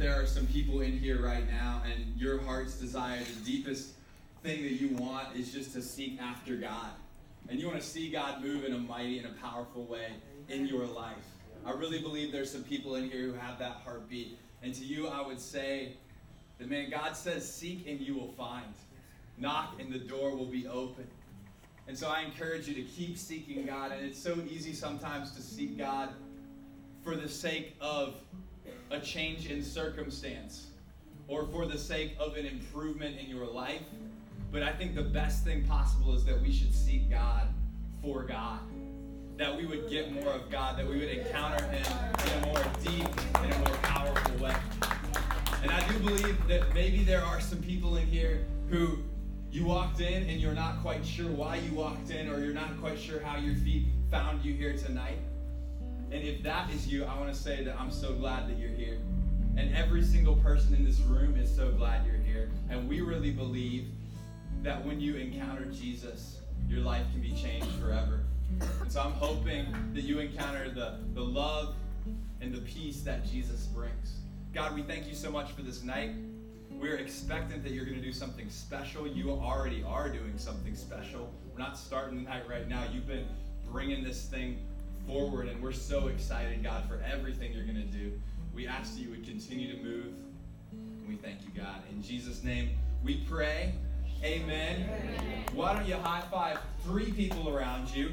there are some people in here right now, and your heart's desire, the deepest thing that you want, is just to seek after God. And you want to see God move in a mighty and a powerful way in your life. I really believe there's some people in here who have that heartbeat. And to you, I would say that, man, God says, seek and you will find. Knock and the door will be open. And so I encourage you to keep seeking God. And it's so easy sometimes to seek God for the sake of a change in circumstance or for the sake of an improvement in your life. But I think the best thing possible is that we should seek God for God. That we would get more of God, that we would encounter Him in a more deep and a more powerful way. And I do believe that maybe there are some people in here who you walked in and you're not quite sure why you walked in, or you're not quite sure how your feet found you here tonight. And if that is you, I want to say that I'm so glad that you're here. And every single person in this room is so glad you're here. And we really believe that when you encounter Jesus, your life can be changed forever. And so I'm hoping that you encounter the, the love and the peace that Jesus brings. God, we thank you so much for this night. We're expectant that you're going to do something special. You already are doing something special. We're not starting the night right now. You've been bringing this thing forward, and we're so excited, God, for everything you're going to do. We ask that you would continue to move, and we thank you, God. In Jesus' name, we pray. Amen. Amen. Why don't you high five three people around you,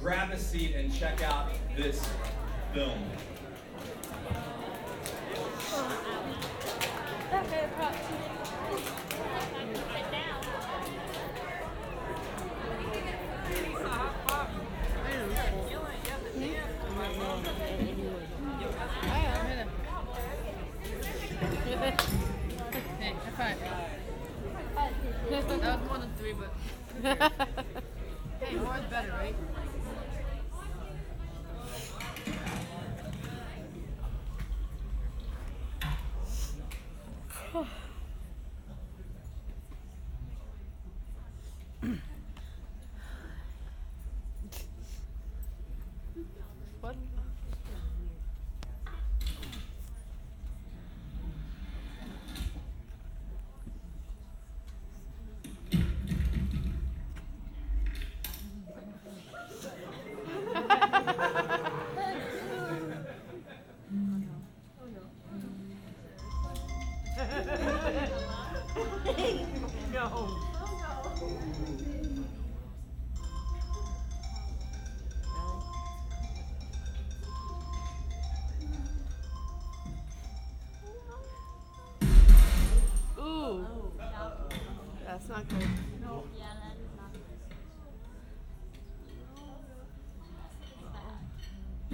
grab a seat, and check out this film. Was more than three, but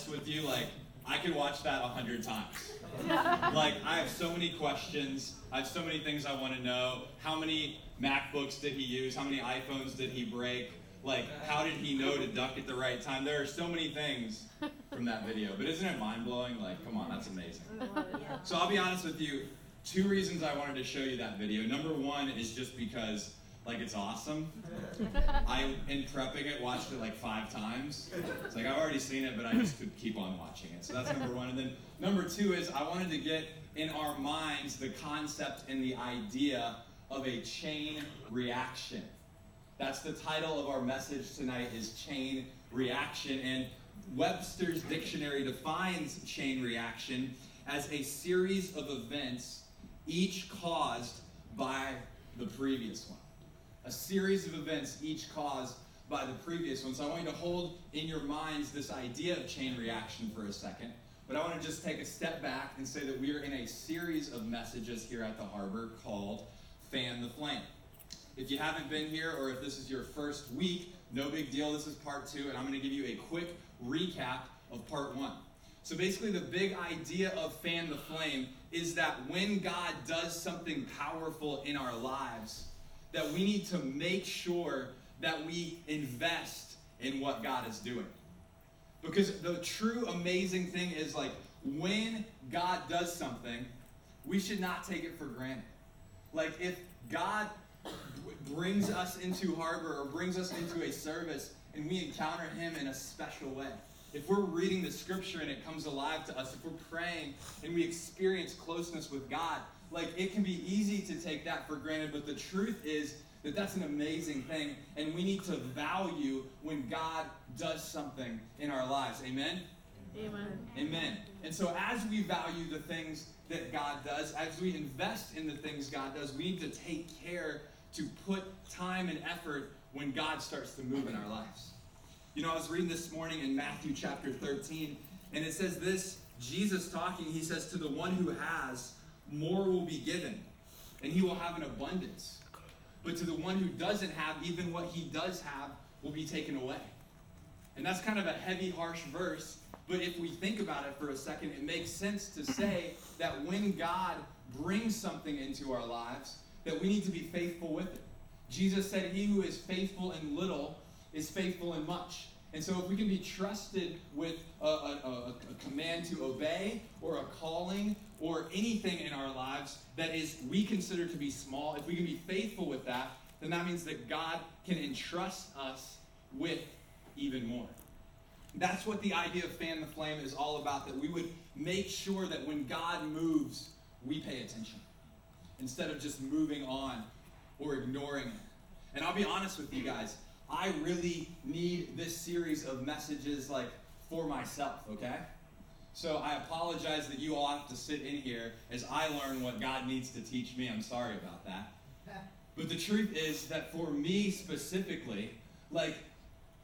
honest with you, like I could watch that a hundred times. like I have so many questions, I have so many things I want to know. How many MacBooks did he use? How many iPhones did he break? Like how did he know to duck at the right time? There are so many things from that video, but isn't it mind blowing? Like, come on, that's amazing. Oh, so I'll be honest with you. Two reasons I wanted to show you that video. Number one is just because, like, it's awesome. I, in prepping it, watched it like five times. It's like I've already seen it, but I just could keep on watching it. So that's number one. And then number two is I wanted to get in our minds the concept and the idea of a chain reaction. That's the title of our message tonight is chain reaction. And Webster's dictionary defines chain reaction as a series of events, each caused by the previous one. A series of events, each caused by the previous one. So I want you to hold in your minds this idea of chain reaction for a second. But I want to just take a step back and say that we are in a series of messages here at the harbor called Fan the Flame. If you haven't been here or if this is your first week, no big deal. This is part two, and I'm going to give you a quick recap of part one. So basically, the big idea of fan the flame is that when God does something powerful in our lives, that we need to make sure that we invest in what God is doing. Because the true amazing thing is like when God does something, we should not take it for granted. Like if God brings us into harbor or brings us into a service and we encounter him in a special way. If we're reading the scripture and it comes alive to us, if we're praying and we experience closeness with God, like it can be easy to take that for granted, but the truth is that that's an amazing thing and we need to value when God does something in our lives. Amen. Amen. Amen. And so, as we value the things that God does, as we invest in the things God does, we need to take care to put time and effort when God starts to move in our lives. You know, I was reading this morning in Matthew chapter 13, and it says this Jesus talking, he says, To the one who has, more will be given, and he will have an abundance. But to the one who doesn't have, even what he does have will be taken away. And that's kind of a heavy, harsh verse, but if we think about it for a second, it makes sense to say that when God brings something into our lives, that we need to be faithful with it. Jesus said, He who is faithful in little is faithful in much. And so, if we can be trusted with a, a, a, command to obey or a calling or anything that is we consider to be small, if we can be faithful with that, then that means that God can entrust us with even more. That's what the idea of fan the flame is all about, that we would make sure that when God moves, we pay attention instead of just moving on or ignoring it. And I'll be honest with you guys, I really need this series of messages like for myself, okay? So I apologize that you all have to sit in here as I learn what God needs to teach me. I'm sorry about that. But the truth is that for me specifically, like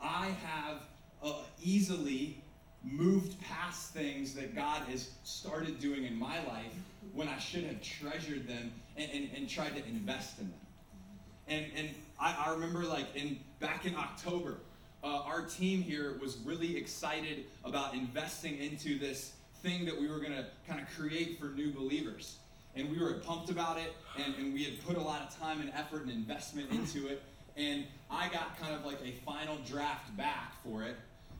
I have uh, easily moved past things that God has started doing in my life when I should have treasured them and, and, and tried to invest in them. And, and I, I remember like in back in October, uh, our team here was really excited about investing into this thing that we were going to kind of create for new believers. And we were pumped about it, and, and we had put a lot of time and effort and investment into it. And I got kind of like a final draft back for it,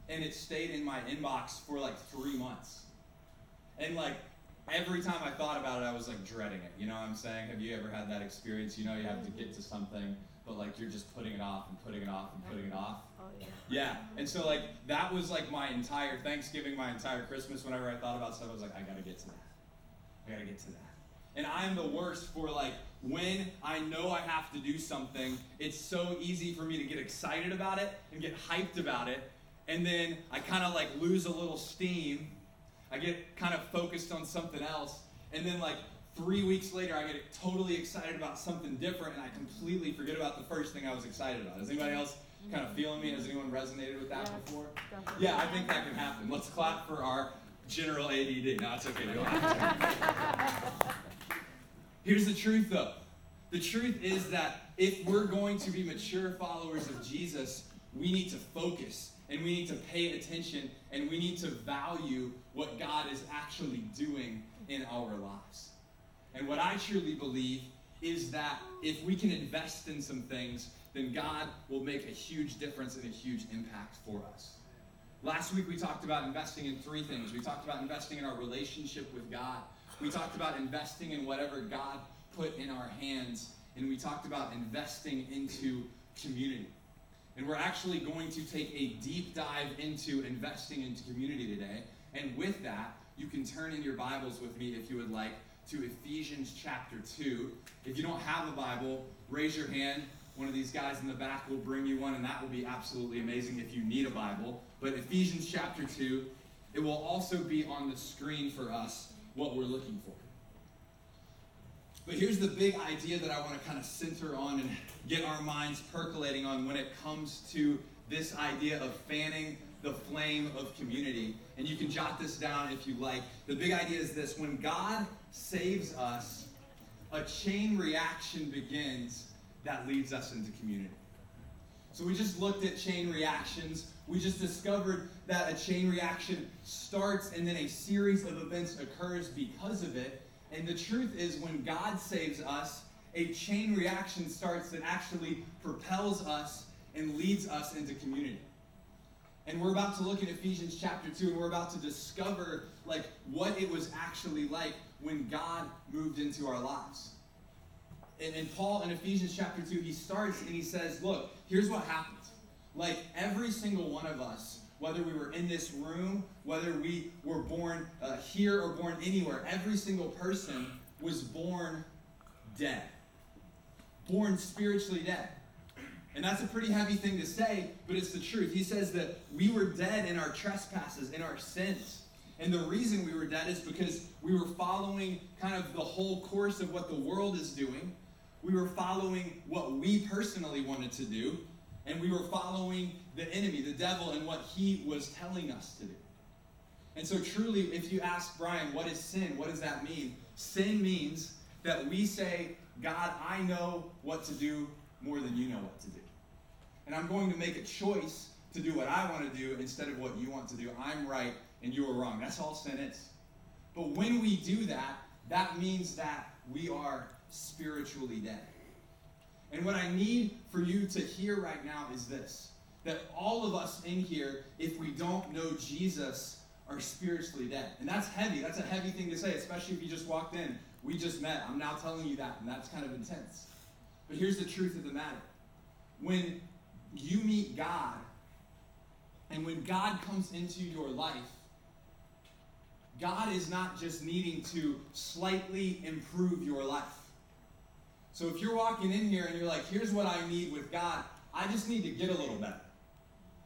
and it stayed in my inbox for like three months. And like every time I thought about it, I was like dreading it. You know what I'm saying? Have you ever had that experience? You know, you have to get to something, but like you're just putting it off and putting it off and putting it oh, off. Oh yeah. Yeah. And so like that was like my entire Thanksgiving, my entire Christmas. Whenever I thought about stuff, I was like, I gotta get to that. I gotta get to that. And I'm the worst for like when I know I have to do something, it's so easy for me to get excited about it and get hyped about it. And then I kind of like lose a little steam. I get kind of focused on something else. And then like three weeks later, I get totally excited about something different and I completely forget about the first thing I was excited about. Is anybody else kind of feeling me? Has anyone resonated with that Yes, before? definitely. Yeah, I think that can happen. Let's clap for our general ADD. No, it's okay. You don't have to. Here's the truth, though. The truth is that if we're going to be mature followers of Jesus, we need to focus and we need to pay attention and we need to value what God is actually doing in our lives. And what I truly believe is that if we can invest in some things, then God will make a huge difference and a huge impact for us. Last week we talked about investing in three things. We talked about investing in our relationship with God. We talked about investing in whatever God put in our hands. And we talked about investing into community. And we're actually going to take a deep dive into investing into community today. And with that, you can turn in your Bibles with me if you would like to Ephesians chapter 2. If you don't have a Bible, raise your hand. One of these guys in the back will bring you one, and that will be absolutely amazing if you need a Bible. But Ephesians chapter 2, it will also be on the screen for us what we're looking for. But here's the big idea that I want to kind of center on and get our minds percolating on when it comes to this idea of fanning the flame of community. And you can jot this down if you like. The big idea is this when God saves us, a chain reaction begins that leads us into community. So we just looked at chain reactions. We just discovered that a chain reaction starts and then a series of events occurs because of it. And the truth is, when God saves us, a chain reaction starts that actually propels us and leads us into community. And we're about to look at Ephesians chapter 2, and we're about to discover like what it was actually like when God moved into our lives. And, and Paul in Ephesians chapter 2, he starts and he says, Look, here's what happened. Like every single one of us, whether we were in this room, whether we were born uh, here or born anywhere, every single person was born dead. Born spiritually dead. And that's a pretty heavy thing to say, but it's the truth. He says that we were dead in our trespasses, in our sins. And the reason we were dead is because we were following kind of the whole course of what the world is doing. We were following what we personally wanted to do. And we were following the enemy, the devil, and what he was telling us to do. And so, truly, if you ask Brian, what is sin? What does that mean? Sin means that we say, God, I know what to do more than you know what to do. And I'm going to make a choice to do what I want to do instead of what you want to do. I'm right and you are wrong. That's all sin is. But when we do that, that means that we are spiritually dead. And what I need for you to hear right now is this that all of us in here, if we don't know Jesus, are spiritually dead. And that's heavy. That's a heavy thing to say, especially if you just walked in. We just met. I'm now telling you that, and that's kind of intense. But here's the truth of the matter. When you meet God, and when God comes into your life, God is not just needing to slightly improve your life. So if you're walking in here and you're like, here's what I need with God, I just need to get a little better.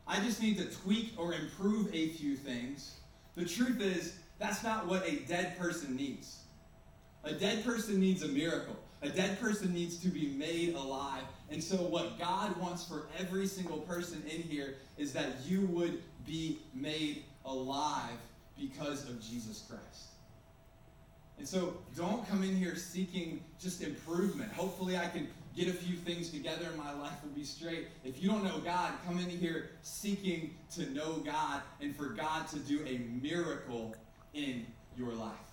I just need to tweak or improve a few things. The truth is, that's not what a dead person needs. A dead person needs a miracle. A dead person needs to be made alive. And so, what God wants for every single person in here is that you would be made alive because of Jesus Christ. And so, don't come in here seeking just improvement. Hopefully, I can get a few things together and my life will be straight. If you don't know God, come in here seeking to know God and for God to do a miracle in your life.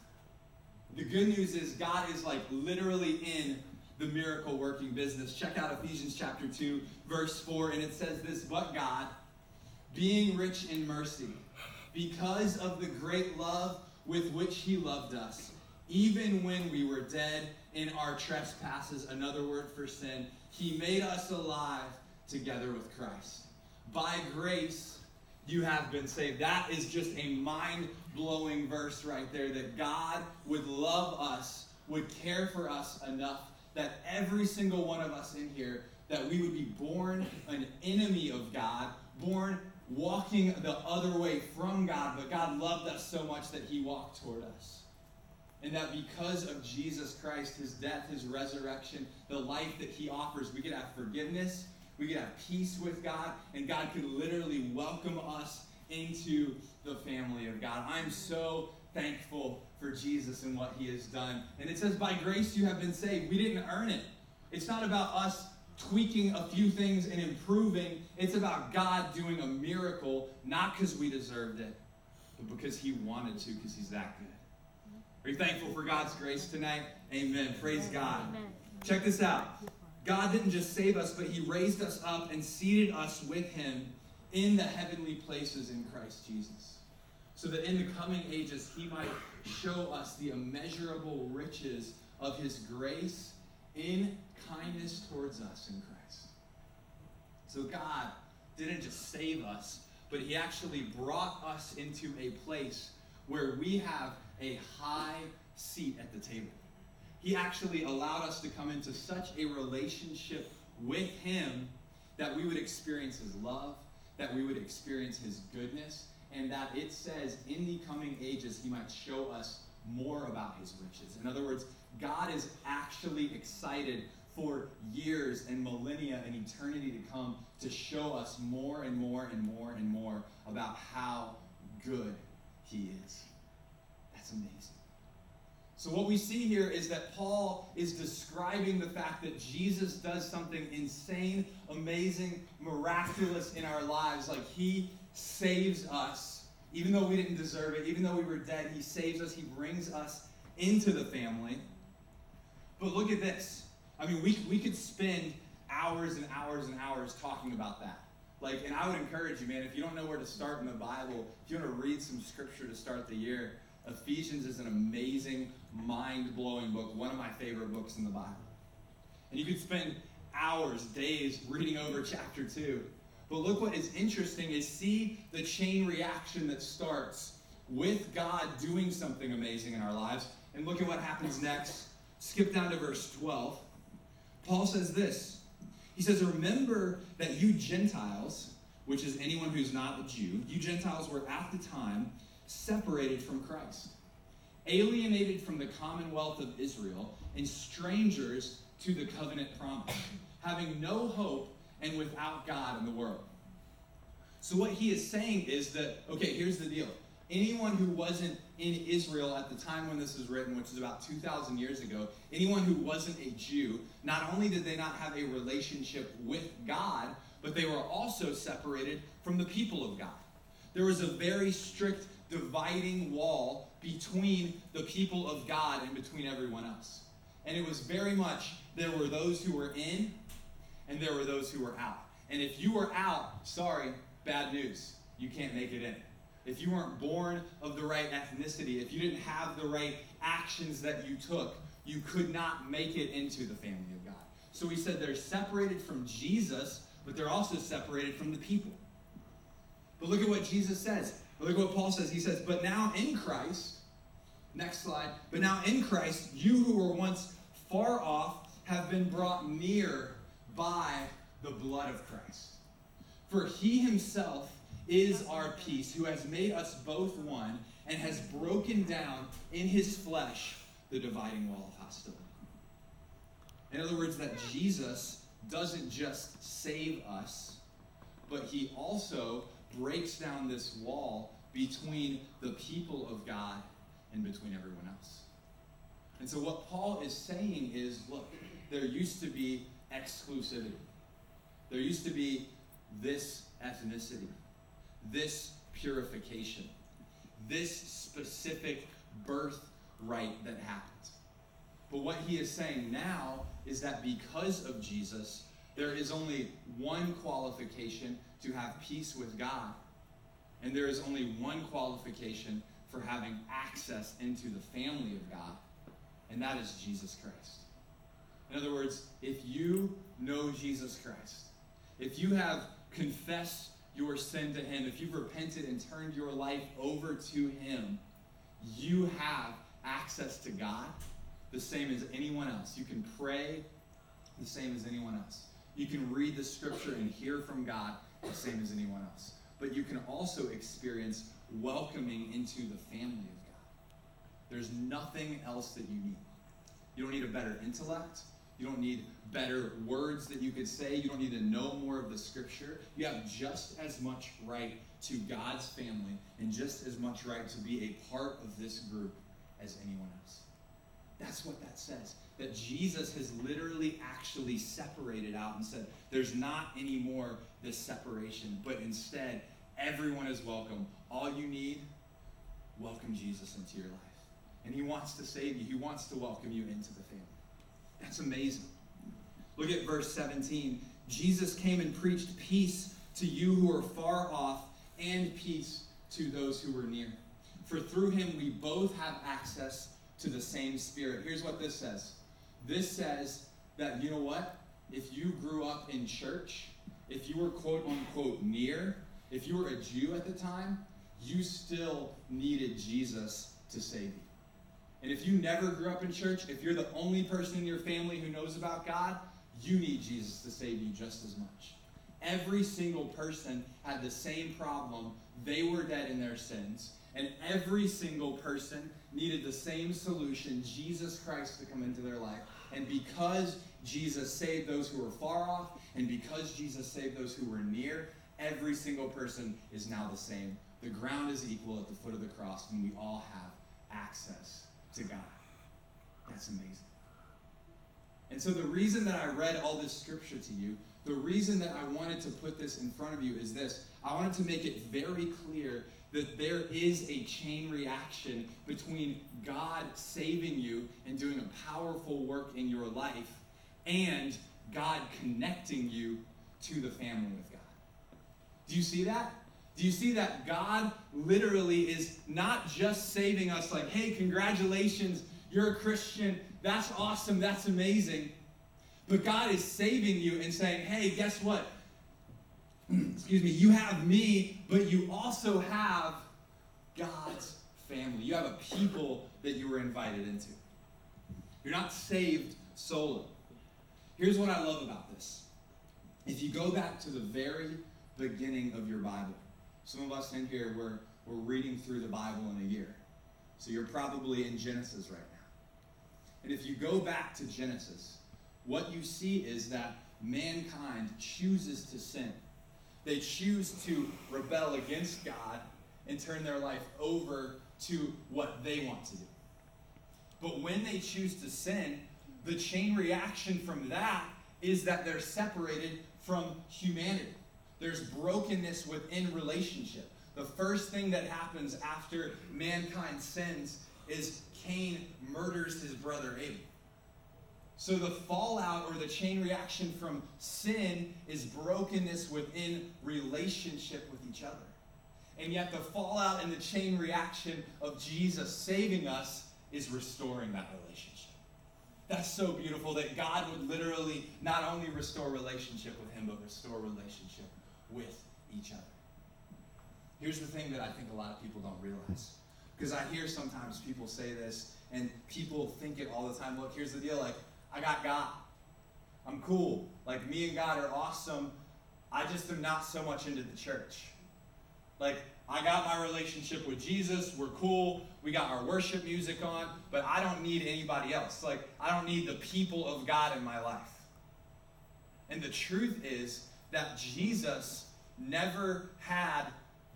The good news is God is like literally in the miracle working business. Check out Ephesians chapter 2, verse 4, and it says this But God, being rich in mercy, because of the great love with which He loved us, even when we were dead in our trespasses, another word for sin, He made us alive together with Christ. By grace, you have been saved. That is just a mind blowing verse right there that God would love us, would care for us enough that every single one of us in here, that we would be born an enemy of God, born walking the other way from God, but God loved us so much that he walked toward us. And that because of Jesus Christ, his death, his resurrection, the life that he offers, we could have forgiveness, we could have peace with God, and God could literally welcome us into the family of God. I'm so thankful for Jesus and what he has done. And it says, by grace you have been saved. We didn't earn it. It's not about us tweaking a few things and improving. It's about God doing a miracle, not because we deserved it, but because he wanted to, because he's that good. Are you thankful for God's grace tonight? Amen. Praise God. Check this out. God didn't just save us, but he raised us up and seated us with him in the heavenly places in Christ Jesus. So that in the coming ages, he might show us the immeasurable riches of his grace in kindness towards us in Christ. So God didn't just save us, but he actually brought us into a place where we have a high seat at the table. He actually allowed us to come into such a relationship with him that we would experience his love, that we would experience his goodness, and that it says in the coming ages he might show us more about his riches. In other words, God is actually excited for years and millennia and eternity to come to show us more and more and more and more about how good he is. That's amazing. So, what we see here is that Paul is describing the fact that Jesus does something insane, amazing, miraculous in our lives. Like, he saves us, even though we didn't deserve it, even though we were dead, he saves us, he brings us into the family. But look at this. I mean, we, we could spend hours and hours and hours talking about that. Like, and I would encourage you, man, if you don't know where to start in the Bible, if you want to read some scripture to start the year, Ephesians is an amazing, mind blowing book, one of my favorite books in the Bible. And you could spend hours, days reading over chapter 2. But look what is interesting is see the chain reaction that starts with God doing something amazing in our lives. And look at what happens next. Skip down to verse 12. Paul says this. He says, Remember that you Gentiles, which is anyone who's not a Jew, you Gentiles were at the time separated from Christ, alienated from the commonwealth of Israel, and strangers to the covenant promise, having no hope and without God in the world. So, what he is saying is that, okay, here's the deal. Anyone who wasn't in Israel at the time when this was written, which is about 2,000 years ago, anyone who wasn't a Jew, not only did they not have a relationship with God, but they were also separated from the people of God. There was a very strict dividing wall between the people of God and between everyone else. And it was very much there were those who were in and there were those who were out. And if you were out, sorry, bad news. You can't make it in. If you weren't born of the right ethnicity, if you didn't have the right actions that you took, you could not make it into the family of God. So he said they're separated from Jesus, but they're also separated from the people. But look at what Jesus says. Look at what Paul says. He says, But now in Christ, next slide, but now in Christ, you who were once far off have been brought near by the blood of Christ. For he himself is our peace, who has made us both one and has broken down in his flesh the dividing wall of hostility. In other words, that Jesus doesn't just save us, but he also breaks down this wall between the people of God and between everyone else. And so, what Paul is saying is look, there used to be exclusivity, there used to be this ethnicity, this purification, this specific birthright that happened. But what he is saying now is that because of Jesus, there is only one qualification to have peace with God. And there is only one qualification for having access into the family of God, and that is Jesus Christ. In other words, if you know Jesus Christ, if you have confessed your sin to Him, if you've repented and turned your life over to Him, you have access to God the same as anyone else. You can pray the same as anyone else. You can read the scripture and hear from God the same as anyone else. But you can also experience welcoming into the family of God. There's nothing else that you need. You don't need a better intellect. You don't need better words that you could say. You don't need to know more of the scripture. You have just as much right to God's family and just as much right to be a part of this group as anyone else. That's what that says. That Jesus has literally actually separated out and said, there's not anymore this separation, but instead, everyone is welcome. All you need, welcome Jesus into your life. And he wants to save you, he wants to welcome you into the family. That's amazing. Look at verse 17. Jesus came and preached peace to you who are far off and peace to those who were near. For through him we both have access to the same Spirit. Here's what this says this says that, you know what? If you grew up in church, if you were quote unquote near, if you were a Jew at the time, you still needed Jesus to save you. And if you never grew up in church, if you're the only person in your family who knows about God, you need Jesus to save you just as much. Every single person had the same problem. They were dead in their sins. And every single person needed the same solution Jesus Christ to come into their life. And because Jesus saved those who were far off, and because Jesus saved those who were near, every single person is now the same. The ground is equal at the foot of the cross, and we all have access to God. That's amazing. And so, the reason that I read all this scripture to you, the reason that I wanted to put this in front of you is this I wanted to make it very clear that there is a chain reaction between God saving you and doing a powerful work in your life and God connecting you to the family of God. Do you see that? Do you see that God literally is not just saving us like, hey, congratulations, you're a Christian, that's awesome, that's amazing. But God is saving you and saying, hey, guess what? Excuse me, you have me, but you also have God's family. You have a people that you were invited into. You're not saved solo. Here's what I love about this. If you go back to the very beginning of your Bible, some of us in here, we're, we're reading through the Bible in a year. So you're probably in Genesis right now. And if you go back to Genesis, what you see is that mankind chooses to sin. They choose to rebel against God and turn their life over to what they want to do. But when they choose to sin, the chain reaction from that is that they're separated from humanity. There's brokenness within relationship. The first thing that happens after mankind sins is Cain murders his brother Abel. So the fallout or the chain reaction from sin is brokenness within relationship with each other. And yet the fallout and the chain reaction of Jesus saving us is restoring that relationship. That's so beautiful that God would literally not only restore relationship with him, but restore relationship with each other. Here's the thing that I think a lot of people don't realize. Because I hear sometimes people say this, and people think it all the time. Look, here's the deal like, I got God. I'm cool. Like, me and God are awesome. I just am not so much into the church. Like, I got my relationship with Jesus. We're cool. We got our worship music on, but I don't need anybody else. Like, I don't need the people of God in my life. And the truth is that Jesus never had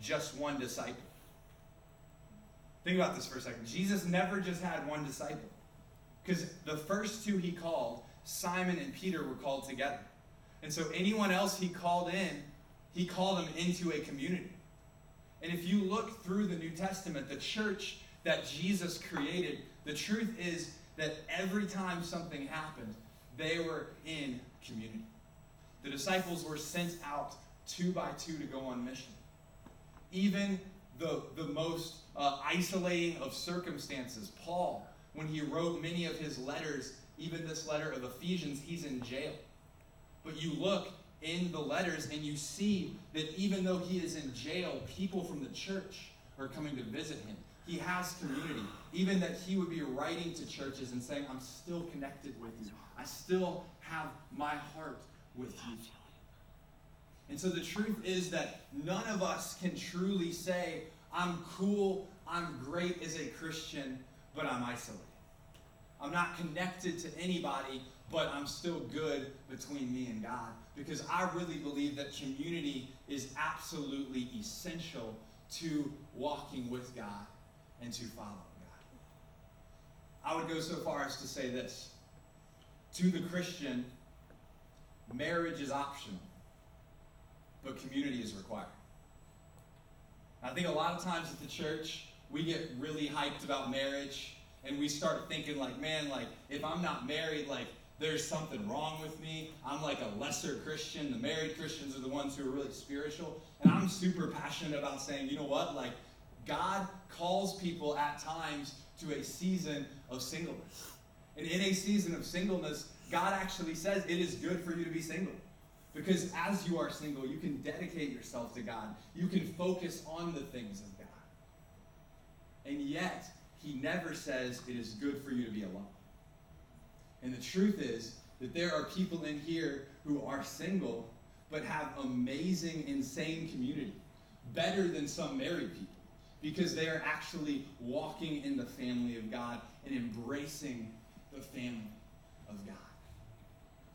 just one disciple. Think about this for a second. Jesus never just had one disciple. Because the first two he called, Simon and Peter, were called together. And so anyone else he called in, he called them into a community. And if you look through the New Testament, the church that Jesus created, the truth is that every time something happened, they were in community. The disciples were sent out two by two to go on mission. Even the, the most uh, isolating of circumstances, Paul, when he wrote many of his letters, even this letter of Ephesians, he's in jail. But you look in the letters and you see that even though he is in jail, people from the church are coming to visit him. He has community. Even that he would be writing to churches and saying, I'm still connected with you. I still have my heart with you. And so the truth is that none of us can truly say, I'm cool, I'm great as a Christian, but I'm isolated. I'm not connected to anybody, but I'm still good between me and God. Because I really believe that community is absolutely essential to walking with God and to following God. I would go so far as to say this to the Christian, marriage is optional, but community is required. I think a lot of times at the church, we get really hyped about marriage and we start thinking like, man, like if I'm not married, like there's something wrong with me. I'm like a lesser Christian. The married Christians are the ones who are really spiritual. And I'm super passionate about saying, you know what? Like God calls people at times to a season of singleness. And in a season of singleness, God actually says it is good for you to be single. Because as you are single, you can dedicate yourself to God. You can focus on the things of God. And yet, He never says it is good for you to be alone. And the truth is that there are people in here who are single but have amazing, insane community. Better than some married people. Because they are actually walking in the family of God and embracing the family.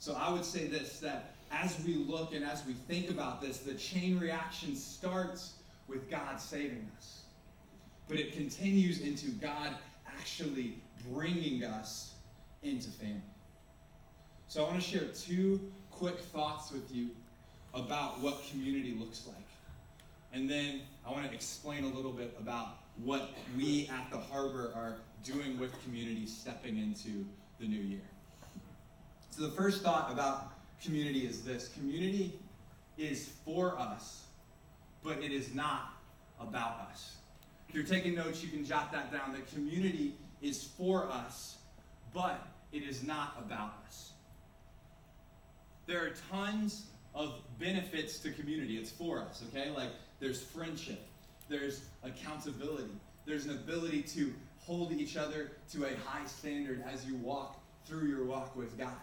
So I would say this that as we look and as we think about this, the chain reaction starts with God saving us. But it continues into God actually bringing us into family. So I want to share two quick thoughts with you about what community looks like. And then I want to explain a little bit about what we at the harbor are doing with community stepping into the new year. So the first thought about community is this community is for us, but it is not about us. If you're taking notes, you can jot that down. The community is for us, but it is not about us. There are tons of benefits to community. It's for us, okay? Like there's friendship, there's accountability, there's an ability to hold each other to a high standard as you walk through your walk with God.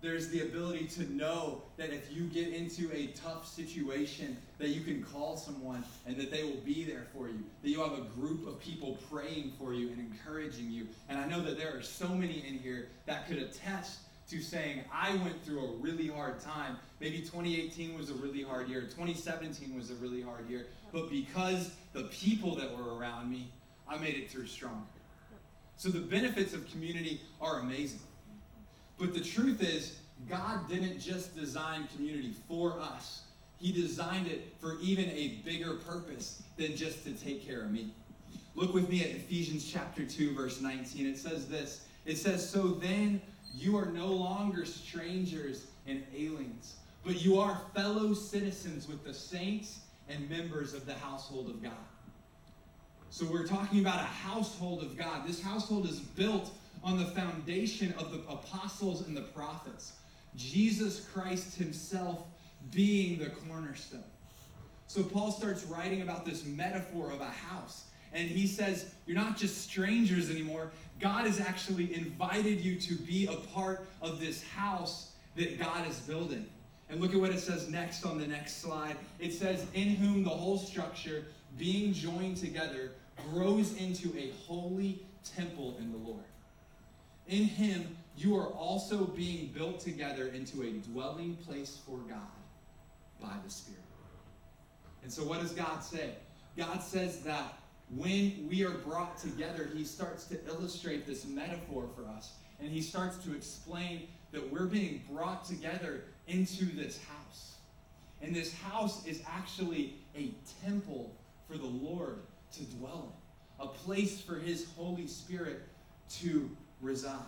There's the ability to know that if you get into a tough situation, that you can call someone and that they will be there for you. That you have a group of people praying for you and encouraging you. And I know that there are so many in here that could attest to saying, I went through a really hard time. Maybe 2018 was a really hard year, 2017 was a really hard year. But because the people that were around me, I made it through stronger. So the benefits of community are amazing. But the truth is, God didn't just design community for us, He designed it for even a bigger purpose than just to take care of me. Look with me at Ephesians chapter 2, verse 19. It says this It says, So then you are no longer strangers and aliens, but you are fellow citizens with the saints and members of the household of God. So we're talking about a household of God. This household is built on the foundation of the apostles and the prophets. Jesus Christ himself being the cornerstone. So Paul starts writing about this metaphor of a house. And he says, You're not just strangers anymore. God has actually invited you to be a part of this house that God is building. And look at what it says next on the next slide. It says, In whom the whole structure, being joined together, grows into a holy temple in the Lord. In him, you are also being built together into a dwelling place for God by the Spirit. And so, what does God say? God says that when we are brought together, he starts to illustrate this metaphor for us. And he starts to explain that we're being brought together into this house. And this house is actually a temple for the Lord to dwell in, a place for his Holy Spirit to reside.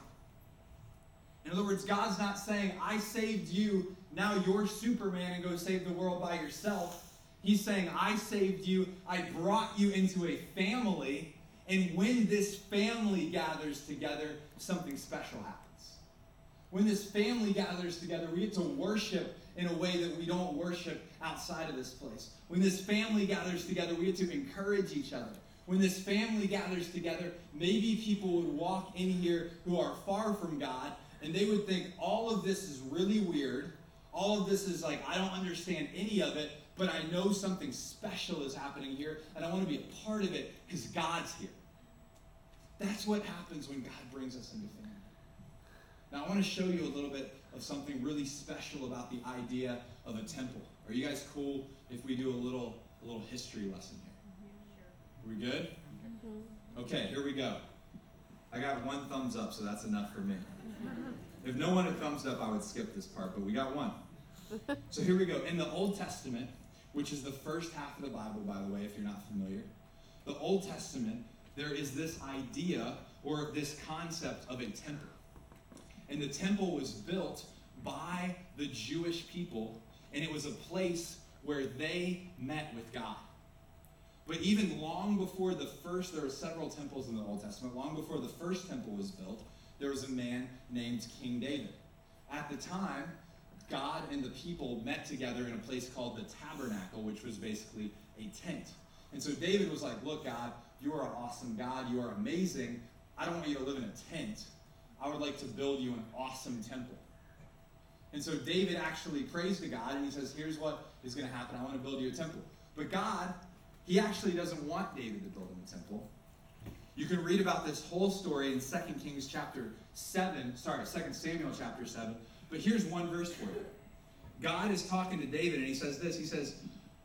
In other words, God's not saying, I saved you, now you're Superman and go save the world by yourself. He's saying, I saved you, I brought you into a family, and when this family gathers together, something special happens. When this family gathers together, we get to worship in a way that we don't worship outside of this place. When this family gathers together, we get to encourage each other. When this family gathers together, maybe people would walk in here who are far from God and they would think all of this is really weird. All of this is like, I don't understand any of it, but I know something special is happening here, and I want to be a part of it because God's here. That's what happens when God brings us into family. Now, I want to show you a little bit of something really special about the idea of a temple. Are you guys cool if we do a little, a little history lesson here? We good? Mm-hmm. Okay, here we go. I got one thumbs up, so that's enough for me. If no one had thumbs up, I would skip this part, but we got one. So here we go. In the Old Testament, which is the first half of the Bible, by the way, if you're not familiar, the Old Testament, there is this idea or this concept of a temple. And the temple was built by the Jewish people, and it was a place where they met with God. But even long before the first, there were several temples in the Old Testament, long before the first temple was built, there was a man named King David. At the time, God and the people met together in a place called the tabernacle, which was basically a tent. And so David was like, Look, God, you are an awesome God. You are amazing. I don't want you to live in a tent. I would like to build you an awesome temple. And so David actually prays to God and he says, Here's what is going to happen. I want to build you a temple. But God, he actually doesn't want David to build him a temple. You can read about this whole story in 2 Kings chapter 7, sorry, 2 Samuel chapter 7. But here's one verse for you. God is talking to David and he says this He says,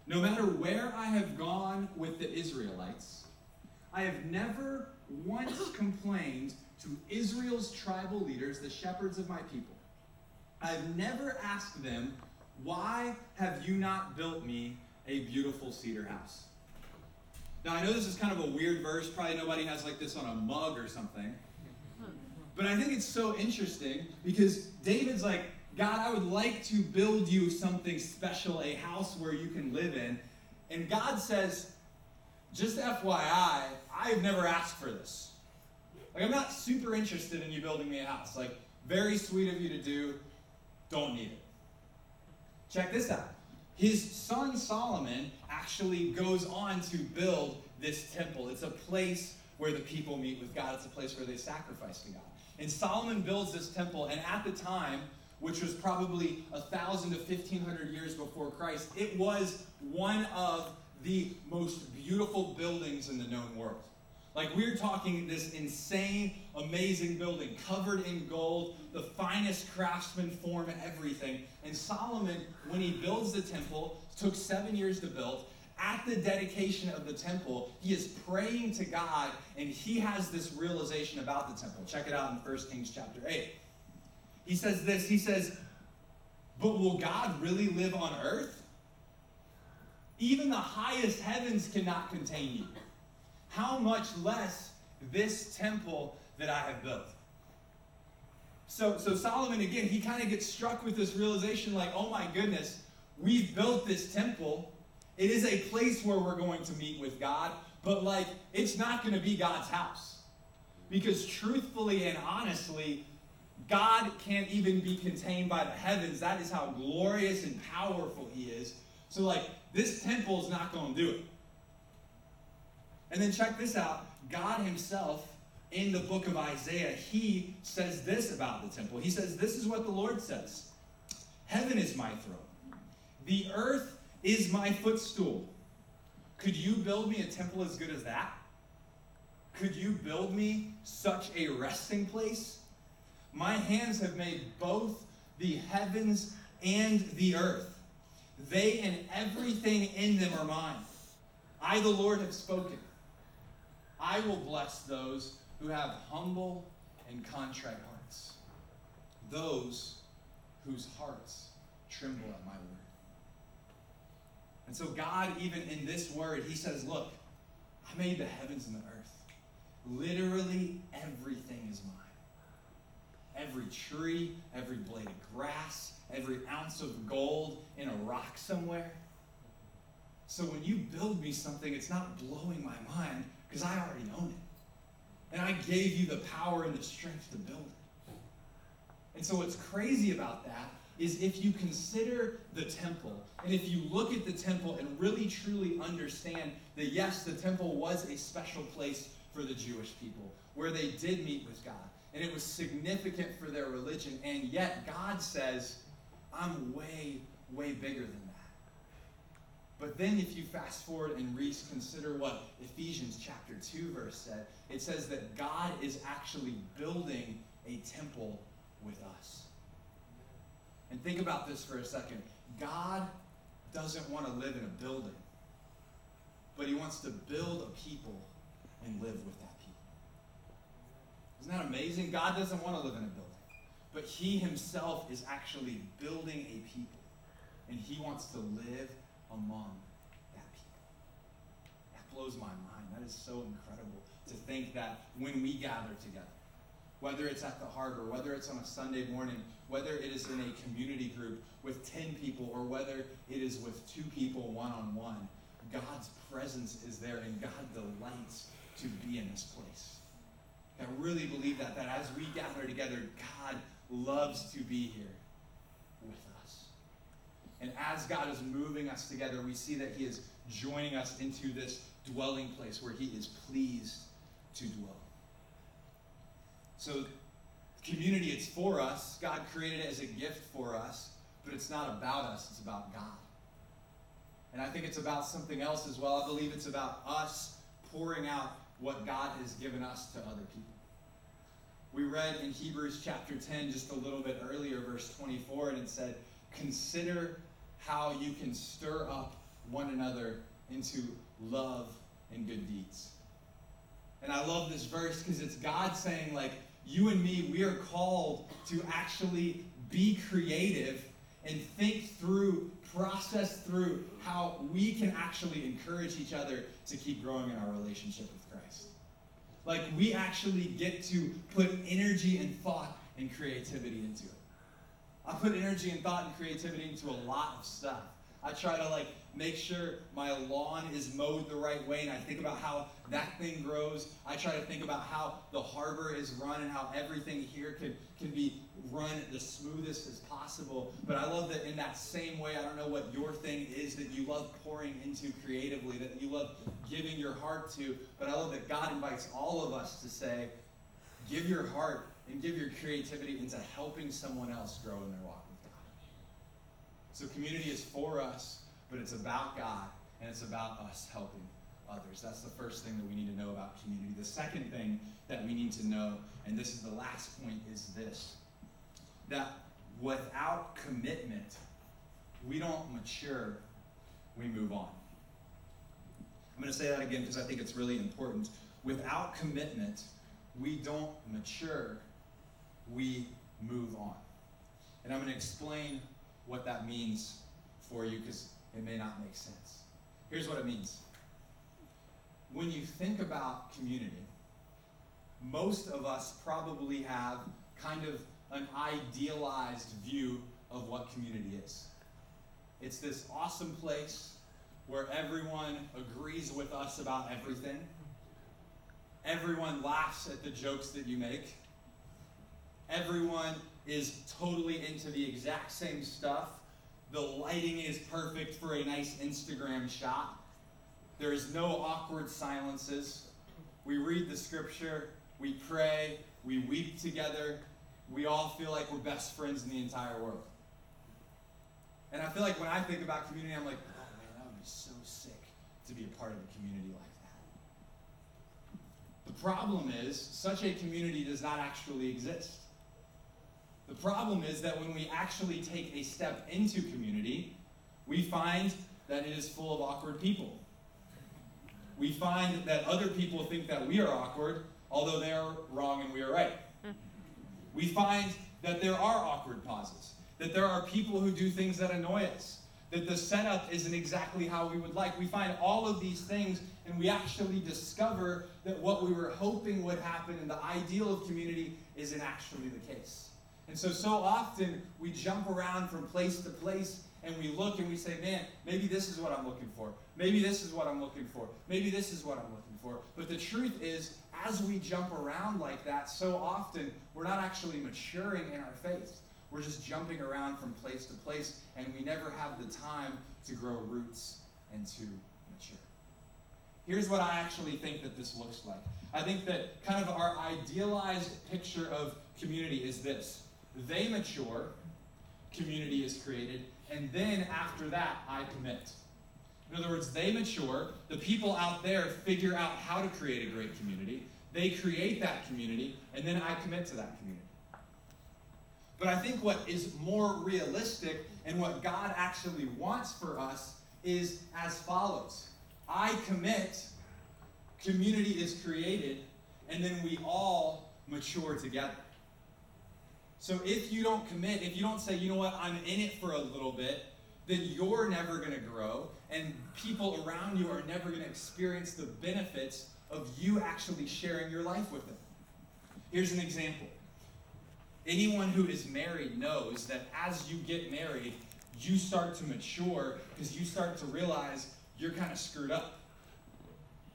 No matter where I have gone with the Israelites, I have never once complained to Israel's tribal leaders, the shepherds of my people. I've never asked them, Why have you not built me a beautiful cedar house? Now, I know this is kind of a weird verse. Probably nobody has like this on a mug or something. But I think it's so interesting because David's like, God, I would like to build you something special, a house where you can live in. And God says, just FYI, I've never asked for this. Like, I'm not super interested in you building me a house. Like, very sweet of you to do. Don't need it. Check this out. His son Solomon actually goes on to build this temple. It's a place where the people meet with God, it's a place where they sacrifice to God. And Solomon builds this temple, and at the time, which was probably a thousand to fifteen hundred years before Christ, it was one of the most beautiful buildings in the known world. Like we're talking this insane, amazing building covered in gold, the finest craftsman form everything. And Solomon, when he builds the temple, took seven years to build. At the dedication of the temple, he is praying to God and he has this realization about the temple. Check it out in 1 Kings chapter 8. He says this He says, But will God really live on earth? Even the highest heavens cannot contain you. How much less this temple that I have built? So, so Solomon, again, he kind of gets struck with this realization like, oh my goodness, we've built this temple. It is a place where we're going to meet with God, but like, it's not going to be God's house. Because truthfully and honestly, God can't even be contained by the heavens. That is how glorious and powerful He is. So, like, this temple is not going to do it. And then check this out God Himself, in the book of Isaiah, He says this about the temple. He says, This is what the Lord says Heaven is my throne, the earth is my footstool. Could you build me a temple as good as that? Could you build me such a resting place? My hands have made both the heavens and the earth. They and everything in them are mine. I, the Lord, have spoken. I will bless those who have humble and contrite hearts, those whose hearts tremble at my word. And so, God, even in this word, He says, Look, I made the heavens and the earth. Literally everything is mine. Every tree, every blade of grass, every ounce of gold in a rock somewhere. So when you build me something, it's not blowing my mind because I already own it. And I gave you the power and the strength to build it. And so what's crazy about that is if you consider the temple, and if you look at the temple and really truly understand that yes, the temple was a special place for the Jewish people where they did meet with God, and it was significant for their religion, and yet God says, I'm way, way bigger than. But then if you fast forward and reconsider what Ephesians chapter 2 verse said, it says that God is actually building a temple with us. And think about this for a second. God doesn't want to live in a building, but he wants to build a people and live with that people. Isn't that amazing? God doesn't want to live in a building, but he himself is actually building a people, and he wants to live among that people. That blows my mind. That is so incredible to think that when we gather together, whether it's at the harbor, whether it's on a Sunday morning, whether it is in a community group with 10 people, or whether it is with two people one on one, God's presence is there and God delights to be in this place. I really believe that, that as we gather together, God loves to be here. And as God is moving us together, we see that He is joining us into this dwelling place where He is pleased to dwell. So, community, it's for us. God created it as a gift for us, but it's not about us, it's about God. And I think it's about something else as well. I believe it's about us pouring out what God has given us to other people. We read in Hebrews chapter 10 just a little bit earlier, verse 24, and it said, Consider how you can stir up one another into love and good deeds. And I love this verse because it's God saying, like, you and me, we are called to actually be creative and think through, process through how we can actually encourage each other to keep growing in our relationship with Christ. Like we actually get to put energy and thought and creativity into it. I put energy and thought and creativity into a lot of stuff. I try to like make sure my lawn is mowed the right way and I think about how that thing grows. I try to think about how the harbor is run and how everything here can, can be run the smoothest as possible. But I love that in that same way, I don't know what your thing is that you love pouring into creatively, that you love giving your heart to, but I love that God invites all of us to say, give your heart and give your creativity into helping someone else grow in their walk with God. So community is for us, but it's about God and it's about us helping others. That's the first thing that we need to know about community. The second thing that we need to know, and this is the last point, is this that without commitment, we don't mature, we move on. I'm going to say that again because I think it's really important. Without commitment, we don't mature, we move on. And I'm going to explain what that means for you because it may not make sense. Here's what it means when you think about community, most of us probably have kind of an idealized view of what community is. It's this awesome place where everyone agrees with us about everything. Everyone laughs at the jokes that you make. Everyone is totally into the exact same stuff. The lighting is perfect for a nice Instagram shot. There is no awkward silences. We read the scripture, we pray, we weep together. We all feel like we're best friends in the entire world. And I feel like when I think about community, I'm like, oh man, that would be so sick to be a part of a community like that. The problem is, such a community does not actually exist. The problem is that when we actually take a step into community, we find that it is full of awkward people we find that other people think that we are awkward, although they are wrong and we are right. We find that there are awkward pauses, that there are people who do things that annoy us, that the setup isn't exactly how we would like. We find all of these things, and we actually discover that what we were hoping would happen in the ideal of community isn't actually the case. And so, so often we jump around from place to place and we look and we say, man, maybe this is what I'm looking for. Maybe this is what I'm looking for. Maybe this is what I'm looking for. But the truth is, as we jump around like that, so often we're not actually maturing in our faith. We're just jumping around from place to place, and we never have the time to grow roots and to mature. Here's what I actually think that this looks like. I think that kind of our idealized picture of community is this they mature, community is created, and then after that, I commit. In other words, they mature. The people out there figure out how to create a great community. They create that community, and then I commit to that community. But I think what is more realistic and what God actually wants for us is as follows I commit, community is created, and then we all mature together. So if you don't commit, if you don't say, you know what, I'm in it for a little bit, then you're never going to grow, and people around you are never going to experience the benefits of you actually sharing your life with them. Here's an example. Anyone who is married knows that as you get married, you start to mature because you start to realize you're kind of screwed up.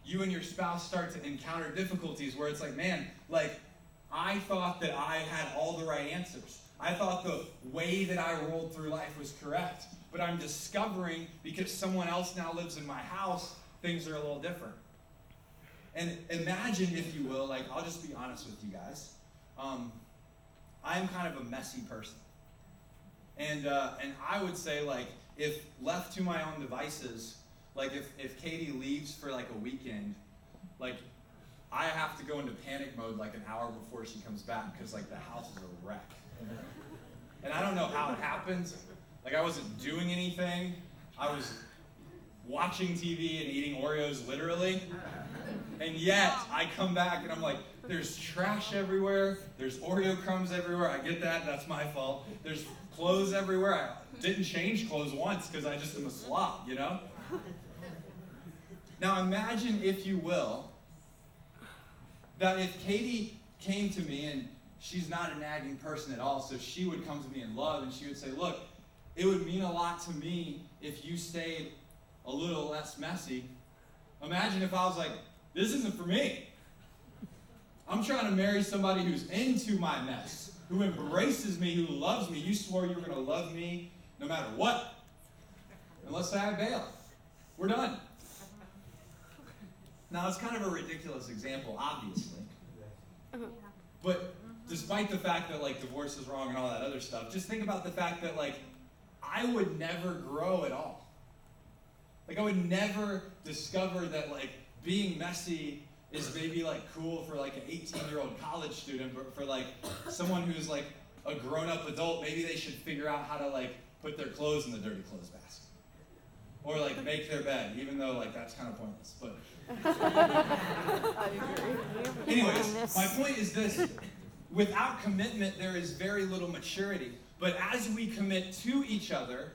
You and your spouse start to encounter difficulties where it's like, man, like, I thought that I had all the right answers. I thought the way that I rolled through life was correct but I'm discovering because someone else now lives in my house, things are a little different. And imagine, if you will, like, I'll just be honest with you guys. Um, I'm kind of a messy person. And, uh, and I would say, like, if left to my own devices, like, if, if Katie leaves for, like, a weekend, like, I have to go into panic mode, like, an hour before she comes back because, like, the house is a wreck. And I don't know how it happens. Like I wasn't doing anything. I was watching TV and eating Oreos literally. And yet I come back and I'm like, There's trash everywhere. There's Oreo crumbs everywhere. I get that. That's my fault. There's clothes everywhere. I didn't change clothes once because I just am a slob, you know? Now imagine, if you will, that if Katie came to me and she's not a nagging person at all, so she would come to me in love and she would say, Look, it would mean a lot to me if you stayed a little less messy. Imagine if I was like, This isn't for me. I'm trying to marry somebody who's into my mess, who embraces me, who loves me. You swore you were going to love me no matter what. unless I bail. We're done. Now, it's kind of a ridiculous example, obviously. Uh-huh. But mm-hmm. despite the fact that like divorce is wrong and all that other stuff, just think about the fact that like I would never grow at all. Like I would never discover that like being messy is maybe like cool for like an 18 year old college student, but for like someone who's like a grown up adult, maybe they should figure out how to like put their clothes in the dirty clothes basket. Or like make their bed, even though like that's kind of pointless. But I agree. Anyways, my point is this without commitment, there is very little maturity. But as we commit to each other,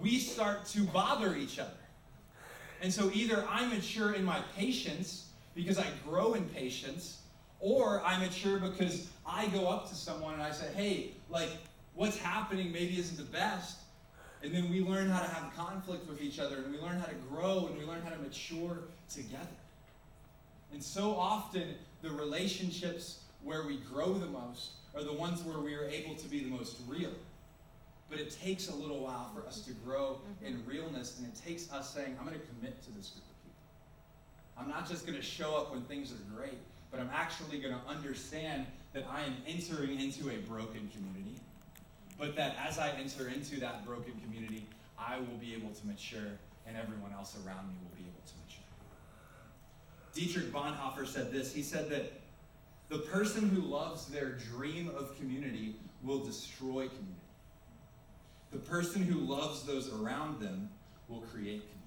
we start to bother each other. And so either I mature in my patience because I grow in patience, or I mature because I go up to someone and I say, hey, like, what's happening maybe isn't the best. And then we learn how to have conflict with each other, and we learn how to grow, and we learn how to mature together. And so often, the relationships where we grow the most are the ones where we are able to be the most real. But it takes a little while for us to grow mm-hmm. in realness, and it takes us saying, I'm going to commit to this group of people. I'm not just going to show up when things are great, but I'm actually going to understand that I am entering into a broken community. But that as I enter into that broken community, I will be able to mature, and everyone else around me will be able to mature. Dietrich Bonhoeffer said this. He said that the person who loves their dream of community will destroy community. The person who loves those around them will create community.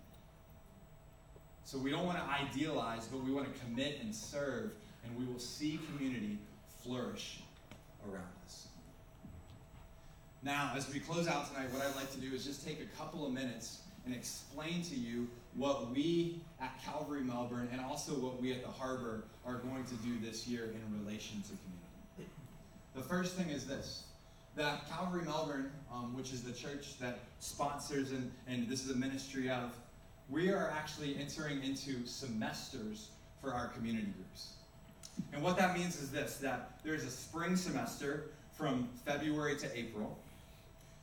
So we don't want to idealize, but we want to commit and serve, and we will see community flourish around us. Now, as we close out tonight, what I'd like to do is just take a couple of minutes and explain to you what we at Calvary Melbourne and also what we at the Harbor are going to do this year in relation to community. The first thing is this that Calvary Melbourne, um, which is the church that sponsors and, and this is a ministry of, we are actually entering into semesters for our community groups. And what that means is this that there's a spring semester from February to April.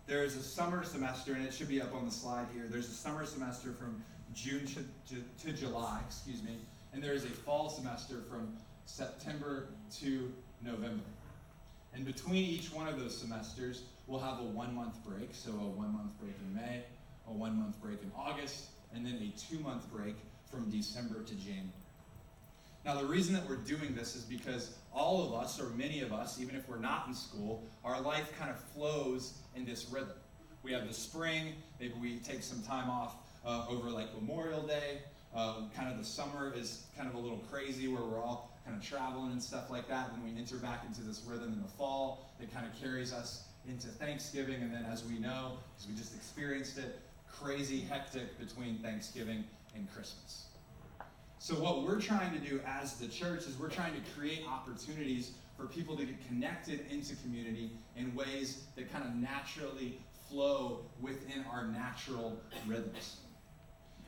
There is a summer semester, and it should be up on the slide here. There's a summer semester from June to, to, to July, excuse me, and there is a fall semester from September to November. And between each one of those semesters, we'll have a one month break. So, a one month break in May, a one month break in August, and then a two month break from December to January. Now, the reason that we're doing this is because all of us, or many of us, even if we're not in school, our life kind of flows in this rhythm. We have the spring, maybe we take some time off uh, over like Memorial Day. Uh, kind of the summer is kind of a little crazy where we're all kind of traveling and stuff like that. Then we enter back into this rhythm in the fall that kind of carries us into Thanksgiving. And then, as we know, because we just experienced it, crazy hectic between Thanksgiving and Christmas. So, what we're trying to do as the church is we're trying to create opportunities for people to get connected into community in ways that kind of naturally flow within our natural rhythms.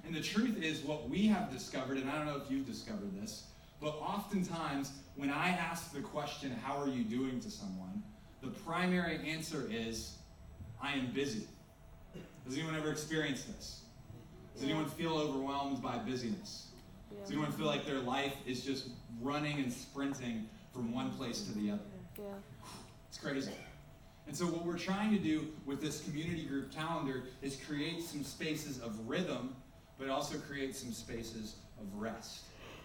And the truth is, what we have discovered, and I don't know if you've discovered this, but oftentimes when I ask the question, How are you doing to someone? the primary answer is, I am busy. Has anyone ever experienced this? Does anyone feel overwhelmed by busyness? Does anyone feel like their life is just running and sprinting from one place to the other? Yeah. It's crazy. And so, what we're trying to do with this community group calendar is create some spaces of rhythm, but also create some spaces of rest.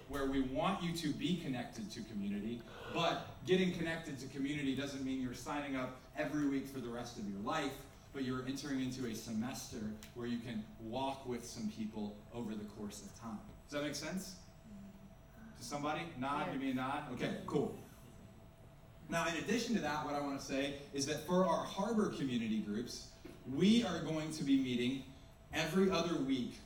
Where we want you to be connected to community, but getting connected to community doesn't mean you're signing up every week for the rest of your life, but you're entering into a semester where you can walk with some people over the course of time. Does that make sense? To somebody? Nod? Give me a nod. Okay, cool. Now, in addition to that, what I want to say is that for our harbor community groups, we are going to be meeting every other week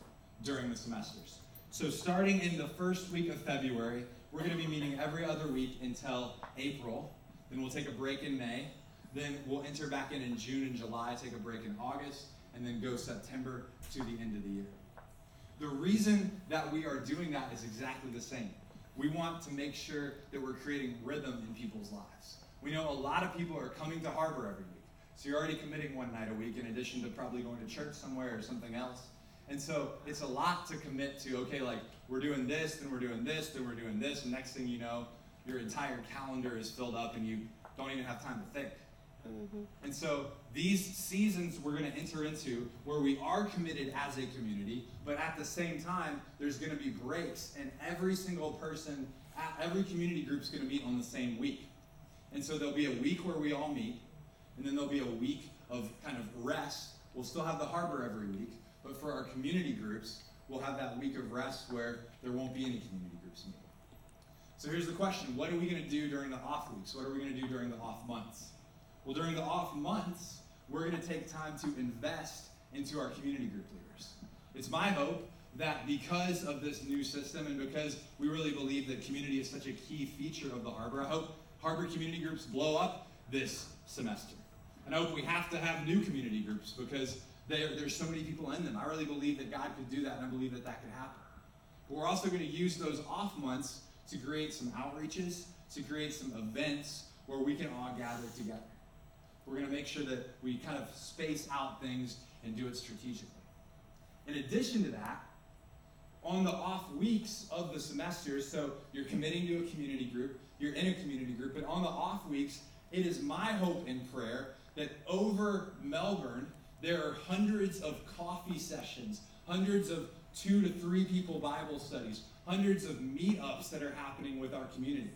during the semesters. So, starting in the first week of February, we're going to be meeting every other week until April. Then we'll take a break in May. Then we'll enter back in in June and July, take a break in August, and then go September to the end of the year. The reason that we are doing that is exactly the same. We want to make sure that we're creating rhythm in people's lives. We know a lot of people are coming to Harbor every week. So you're already committing one night a week in addition to probably going to church somewhere or something else. And so it's a lot to commit to, okay, like we're doing this, then we're doing this, then we're doing this, and next thing you know, your entire calendar is filled up and you don't even have time to think. Mm-hmm. And so these seasons we're going to enter into where we are committed as a community, but at the same time, there's going to be breaks, and every single person, at every community group is going to meet on the same week. And so there'll be a week where we all meet, and then there'll be a week of kind of rest. We'll still have the harbor every week, but for our community groups, we'll have that week of rest where there won't be any community groups meeting. So here's the question What are we going to do during the off weeks? What are we going to do during the off months? Well, during the off months, we're going to take time to invest into our community group leaders. It's my hope that because of this new system and because we really believe that community is such a key feature of the harbor, I hope harbor community groups blow up this semester. And I hope we have to have new community groups because there's so many people in them. I really believe that God could do that, and I believe that that could happen. But we're also going to use those off months to create some outreaches, to create some events where we can all gather together. We're going to make sure that we kind of space out things and do it strategically. In addition to that, on the off weeks of the semester, so you're committing to a community group, you're in a community group, but on the off weeks, it is my hope and prayer that over Melbourne, there are hundreds of coffee sessions, hundreds of two to three people Bible studies, hundreds of meetups that are happening with our community.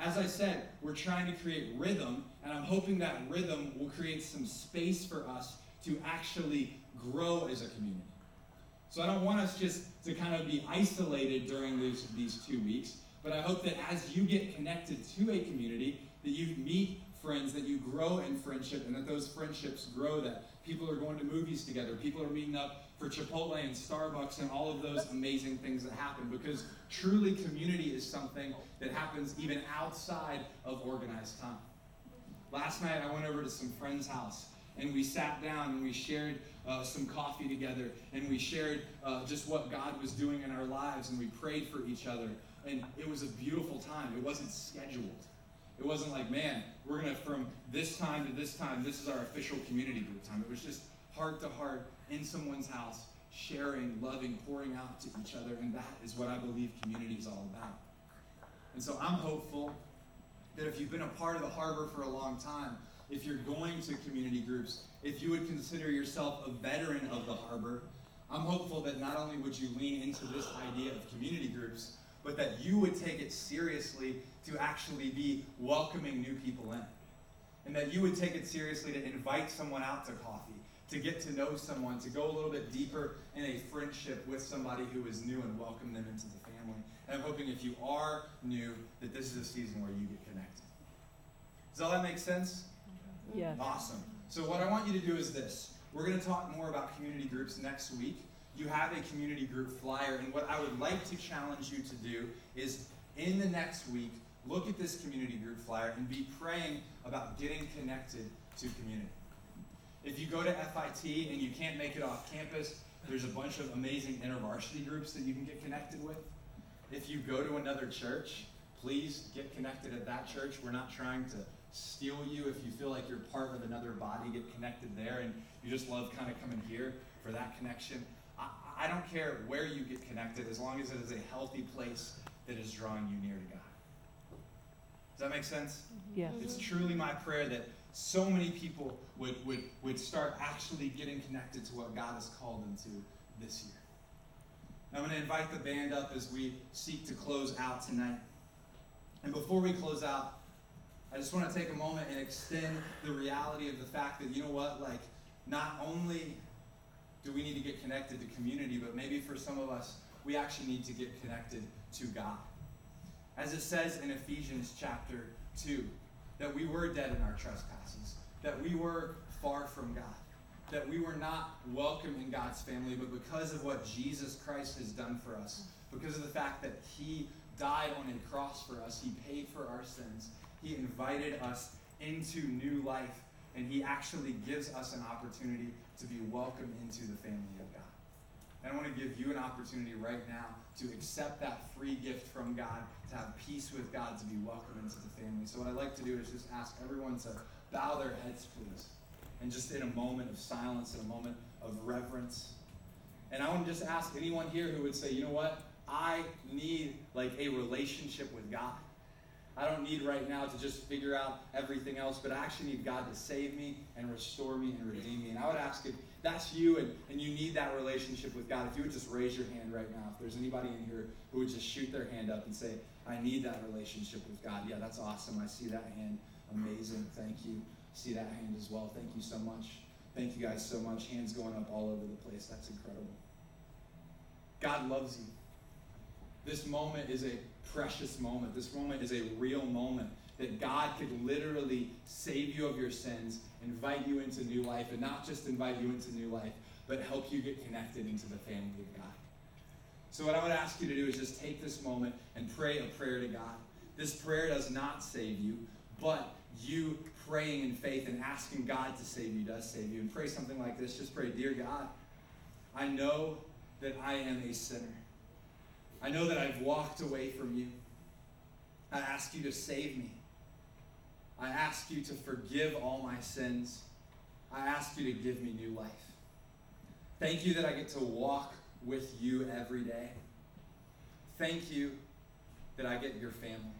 As I said, we're trying to create rhythm, and I'm hoping that rhythm will create some space for us to actually grow as a community. So I don't want us just to kind of be isolated during these, these two weeks, but I hope that as you get connected to a community, that you meet friends, that you grow in friendship, and that those friendships grow, that people are going to movies together, people are meeting up for Chipotle and Starbucks and all of those amazing things that happen because truly community is something that happens even outside of organized time. Last night I went over to some friend's house and we sat down and we shared uh, some coffee together and we shared uh, just what God was doing in our lives and we prayed for each other. And it was a beautiful time. It wasn't scheduled. It wasn't like, man, we're going to, from this time to this time, this is our official community group time. It was just heart to heart in someone's house, sharing, loving, pouring out to each other. And that is what I believe community is all about. And so I'm hopeful that if you've been a part of the harbor for a long time, if you're going to community groups, if you would consider yourself a veteran of the harbor, I'm hopeful that not only would you lean into this idea of community groups, but that you would take it seriously to actually be welcoming new people in. And that you would take it seriously to invite someone out to coffee, to get to know someone, to go a little bit deeper in a friendship with somebody who is new and welcome them into the family. And I'm hoping if you are new, that this is a season where you get connected. Does all that make sense? Yes. Awesome. So, what I want you to do is this we're going to talk more about community groups next week. You have a community group flyer, and what I would like to challenge you to do is in the next week, look at this community group flyer and be praying about getting connected to community. If you go to FIT and you can't make it off campus, there's a bunch of amazing intervarsity groups that you can get connected with. If you go to another church, please get connected at that church. We're not trying to steal you if you feel like you're part of another body, get connected there, and you just love kind of coming here for that connection. I, I don't care where you get connected as long as it is a healthy place that is drawing you near to God. Does that make sense? Yes. It's truly my prayer that so many people would, would, would start actually getting connected to what God has called them to this year. I'm going to invite the band up as we seek to close out tonight. And before we close out, I just want to take a moment and extend the reality of the fact that, you know what, like, not only do we need to get connected to community, but maybe for some of us, we actually need to get connected to God. As it says in Ephesians chapter 2, that we were dead in our trespasses, that we were far from God, that we were not welcome in God's family, but because of what Jesus Christ has done for us, because of the fact that He died on a cross for us, He paid for our sins, He invited us into new life, and He actually gives us an opportunity to be welcome into the family of God. And I want to give you an opportunity right now to accept that free gift from God, to have peace with God, to be welcomed into the family. So, what I'd like to do is just ask everyone to bow their heads, please. And just in a moment of silence, in a moment of reverence. And I want to just ask anyone here who would say, you know what? I need like a relationship with God. I don't need right now to just figure out everything else, but I actually need God to save me and restore me and redeem me. And I would ask if that's you and, and you need that relationship with God, if you would just raise your hand right now. If there's anybody in here who would just shoot their hand up and say, I need that relationship with God. Yeah, that's awesome. I see that hand. Amazing. Thank you. See that hand as well. Thank you so much. Thank you guys so much. Hands going up all over the place. That's incredible. God loves you. This moment is a precious moment. This moment is a real moment that God could literally save you of your sins, invite you into new life, and not just invite you into new life, but help you get connected into the family of God. So, what I would ask you to do is just take this moment and pray a prayer to God. This prayer does not save you, but you praying in faith and asking God to save you does save you. And pray something like this just pray, Dear God, I know that I am a sinner. I know that I've walked away from you. I ask you to save me. I ask you to forgive all my sins. I ask you to give me new life. Thank you that I get to walk with you every day. Thank you that I get your family.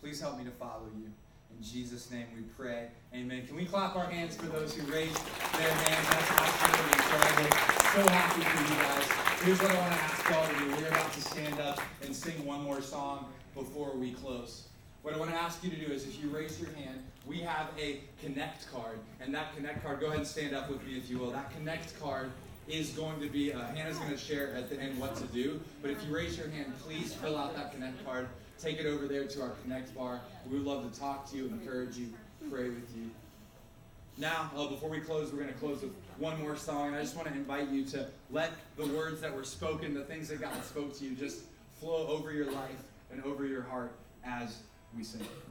Please help me to follow you. In Jesus' name we pray. Amen. Can we clap our hands for those who raised their hands? That's absolutely incredible. So happy for you guys. Here's what I want to ask all of you. We're about to stand up and sing one more song before we close. What I want to ask you to do is if you raise your hand, we have a Connect card. And that Connect card, go ahead and stand up with me if you will. That Connect card is going to be, uh, Hannah's going to share at the end what to do. But if you raise your hand, please fill out that Connect card. Take it over there to our Connect bar. We would love to talk to you, encourage you, pray with you. Now, uh, before we close, we're going to close with one more song. And I just want to invite you to let the words that were spoken, the things that God spoke to you, just flow over your life and over your heart as we sing.